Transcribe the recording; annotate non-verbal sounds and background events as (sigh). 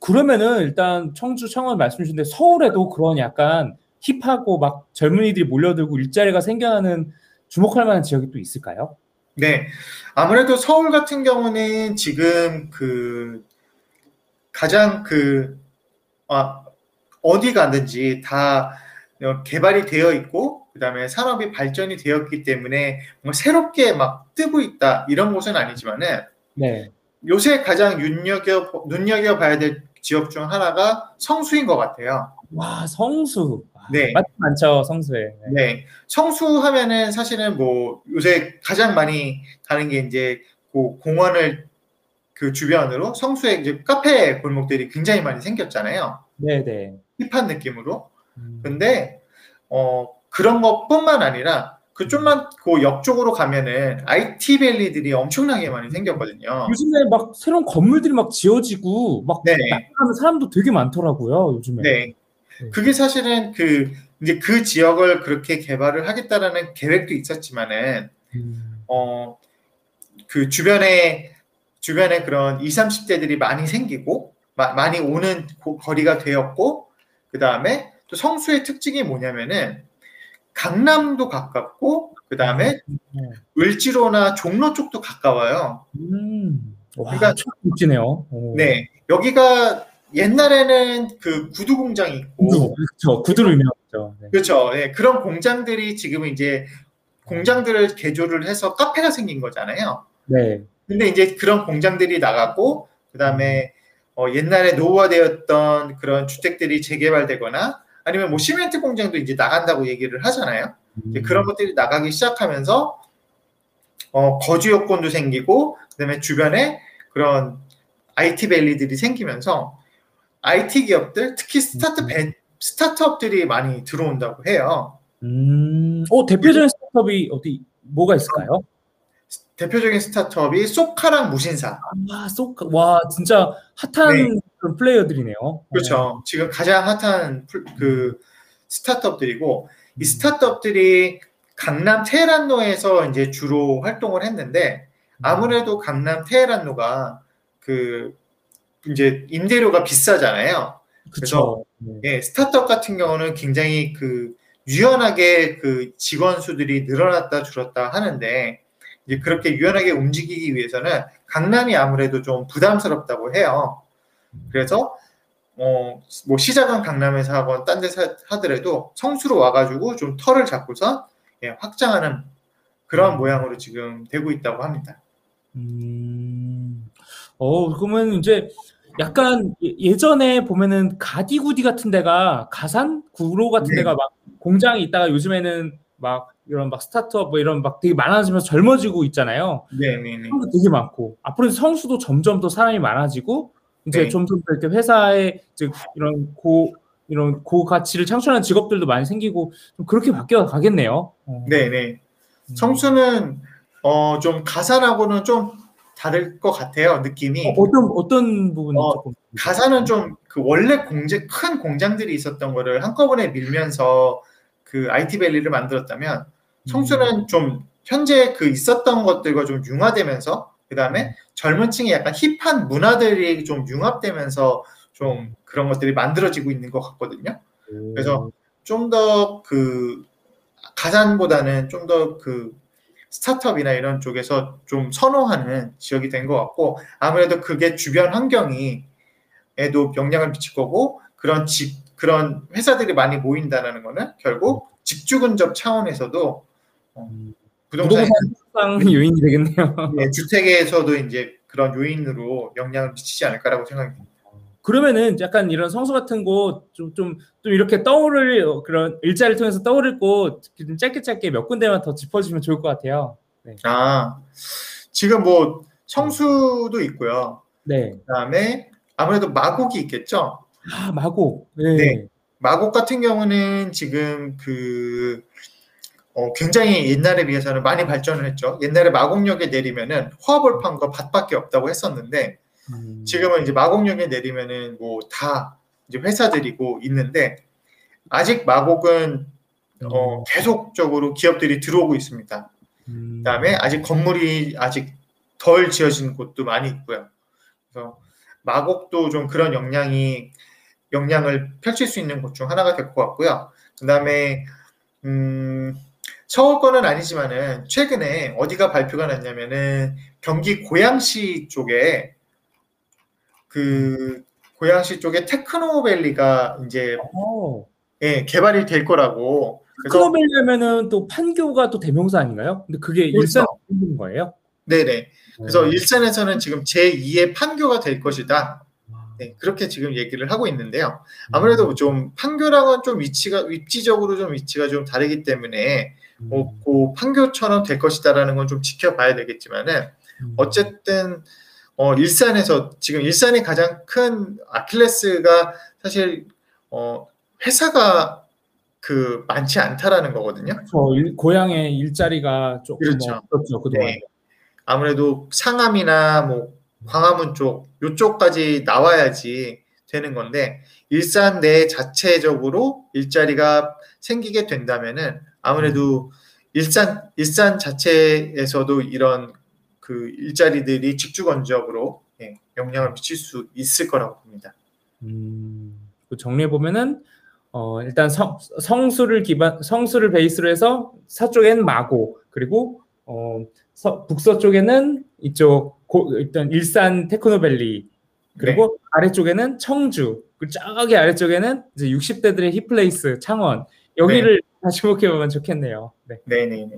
그러면은 일단 청주 청원 말씀 주신데 서울에도 그런 약간 힙하고 막 젊은이들이 몰려들고 일자리가 생겨나는 주목할 만한 지역이 또 있을까요? 네. 아무래도 서울 같은 경우는 지금 그 가장 그 아, 어디 가든지 다 개발이 되어 있고 그다음에 산업이 발전이 되었기 때문에 뭐 새롭게 막 뜨고 있다 이런 곳은 아니지만은 네. 요새 가장 눈여겨 눈여겨 봐야 될 지역 중 하나가 성수인 것 같아요. 와 성수. 네. 많죠 성수에. 네. 네. 성수 하면은 사실은 뭐 요새 가장 많이 가는 게 이제 그 공원을 그 주변으로 성수에 이제 카페 골목들이 굉장히 많이 생겼잖아요. 네네. 힙한 느낌으로. 음. 근데 어 그런 것뿐만 아니라 그 좀만 그 옆쪽으로 가면은 IT 밸리들이 엄청나게 많이 생겼거든요. 요즘에 막 새로운 건물들이 막 지어지고 막 네. 나가는 사람도 되게 많더라고요. 요즘에. 네. 네. 그게 사실은 그 이제 그 지역을 그렇게 개발을 하겠다라는 계획도 있었지만은 음. 어그 주변에 주변에 그런 20, 30대들이 많이 생기고 마, 많이 오는 고, 거리가 되었고 그 다음에 또 성수의 특징이 뭐냐면은 강남도 가깝고 그 다음에 음. 을지로나 종로 쪽도 가까워요. 음. 와, 그러니까 멋지네요. 네, 여기가 옛날에는 그 구두 공장이 있고 그렇죠 구두로 유명하죠. 네. 그렇죠. 네, 그런 공장들이 지금은 이제 공장들을 개조를 해서 카페가 생긴 거잖아요. 네. 근데 이제 그런 공장들이 나갔고 그 다음에 어, 옛날에 노후화되었던 그런 주택들이 재개발되거나 아니면 뭐 시멘트 공장도 이제 나간다고 얘기를 하잖아요. 음. 그런 것들이 나가기 시작하면서 어, 거주 여건도 생기고 그다음에 주변에 그런 IT 밸리들이 생기면서 IT 기업들 특히 스타트 벤, 스타트업들이 많이 들어온다고 해요. 음, 어 대표적인 스타트업이 어디 뭐가 있을까요? 대표적인 스타트업이 쏘카랑 무신사. 아, 쏘카. 와, 진짜 핫한 네. 플레이어들이네요. 그렇죠. 어. 지금 가장 핫한 그 스타트업들이고 이 스타트업들이 강남 테헤란로에서 이제 주로 활동을 했는데 아무래도 강남 테헤란로가 그 이제 임대료가 비싸잖아요. 그래서 네. 예, 스타트업 같은 경우는 굉장히 그 유연하게 그 직원 수들이 늘어났다 줄었다 하는데 이제 그렇게 유연하게 움직이기 위해서는 강남이 아무래도 좀 부담스럽다고 해요. 그래서 어, 뭐 시작은 강남에서 하건 딴 데서 하더라도 성수로 와가지고 좀 털을 잡고서 예, 확장하는 그런 음. 모양으로 지금 되고 있다고 합니다. 음, 어, 그러면 이제 약간 예, 예전에 보면은 가디구디 같은 데가 가산 구로 같은 네. 데가 막 공장이 있다가 요즘에는 막 이런 막 스타트업 뭐 이런 막 되게 많아지면서 젊어지고 있잖아요. 네 네네. 네, 네. 되게 많고 앞으로 성수도 점점 더 사람이 많아지고 이제 네. 점점 더 이렇게 회사에 즉 이런 고 이런 고가치를 창출하는 직업들도 많이 생기고 좀 그렇게 바뀌어 가겠네요. 어. 네네. 음. 성수는 어, 좀 가산하고는 좀 다를 것 같아요 느낌이. 어, 떤 어떤 부분이 어, 가산은 좀그 원래 공장 큰 공장들이 있었던 거를 한꺼번에 밀면서 그 IT 밸리를 만들었다면 성수는 음. 좀 현재 그 있었던 것들과 좀 융화되면서 그 다음에 음. 젊은 층의 약간 힙한 문화들이 좀 융합되면서 좀 그런 것들이 만들어지고 있는 것 같거든요. 그래서 좀 더 그 가산보다는 좀 더 그 스타트업이나 이런 쪽에서 좀 선호하는 지역이 된 것 같고 아무래도 그게 주변 환경이 에도 영향을 미칠 거고 그런 집 그런 회사들이 많이 모인다는 거는 결국 집주 근접 차원에서도 어, 음. 부동산 요인이 되겠네요. 네, 주택에서도 이제 그런 요인으로 영향을 미치지 않을까라고 생각합니다. 그러면은 약간 이런 성수 같은 곳좀좀 좀 이렇게 떠오를 그런 일자를 통해서 떠오를 곳좀 짧게 짧게 몇 군데만 더 짚어주면 좋을 것 같아요. 네. 아 지금 뭐 성수도 있고요. 네. 그다음에 아무래도 마곡이 있겠죠. 아 마곡. 네. 네. 마곡 같은 경우는 지금 그 어, 굉장히 옛날에 비해서는 많이 발전을 했죠. 옛날에 마곡역에 내리면은 화벌판과 밭밖에 없다고 했었는데 음. 지금은 이제 마곡역에 내리면은 뭐 다 이제 회사들이고 있는데 아직 마곡은 어, 음. 계속적으로 기업들이 들어오고 있습니다. 음. 그다음에 아직 건물이 아직 덜 지어진 곳도 많이 있고요. 그래서 마곡도 좀 그런 역량이 역량을 펼칠 수 있는 곳 중 하나가 될 것 같고요. 그다음에 음, 서울 거는 아니지만은 최근에 어디가 발표가 났냐면은 경기 고양시 쪽에 그 고양시 쪽에 테크노밸리가 이제 어. 예, 개발이 될 거라고. 그래서 크로멜리하면은 또 판교가 또 대명사 아닌가요? 근데 그게. 일산 거예요? 네네. 그래서 음. 일산에서는 지금 제2의 판교가 될 것이다. 아. 네, 그렇게 지금 얘기를 하고 있는데요. 아무래도 좀 판교랑은 좀 위치가 위치적으로 좀 위치가 좀 다르기 때문에 음. 뭐, 그 판교처럼 될 것이다라는 건 좀 지켜봐야 되겠지만은 음. 어쨌든 어, 일산에서 지금 일산이 가장 큰 아킬레스가 사실 어, 회사가 그 많지 않다라는 거거든요. 그렇죠. 일- 고향의 일자리가 조금 그렇죠. 없었죠 그동안. 네. 아무래도 상암이나 뭐 광화문 쪽 요쪽까지 나와야지 되는 건데 일산 내 자체적으로 일자리가 생기게 된다면은 아무래도 일산 일산 자체에서도 이런 그 일자리들이 직주건적으로 예, 영향을 미칠 수 있을 거라고 봅니다. 음, 그 정리해 보면은 어, 일단 성, 성수를 기반 성수를 베이스로 해서 서쪽엔 마고 그리고 어, 서, 북서쪽에는 이쪽 고, 일단 일산 테크노밸리 그리고 아래쪽에는 청주 그리고 저기 아래쪽에는 이제 60대들의 힙플레이스 창원 여기를 다시 (laughs) 목해 보면 좋겠네요. 네. 네네네.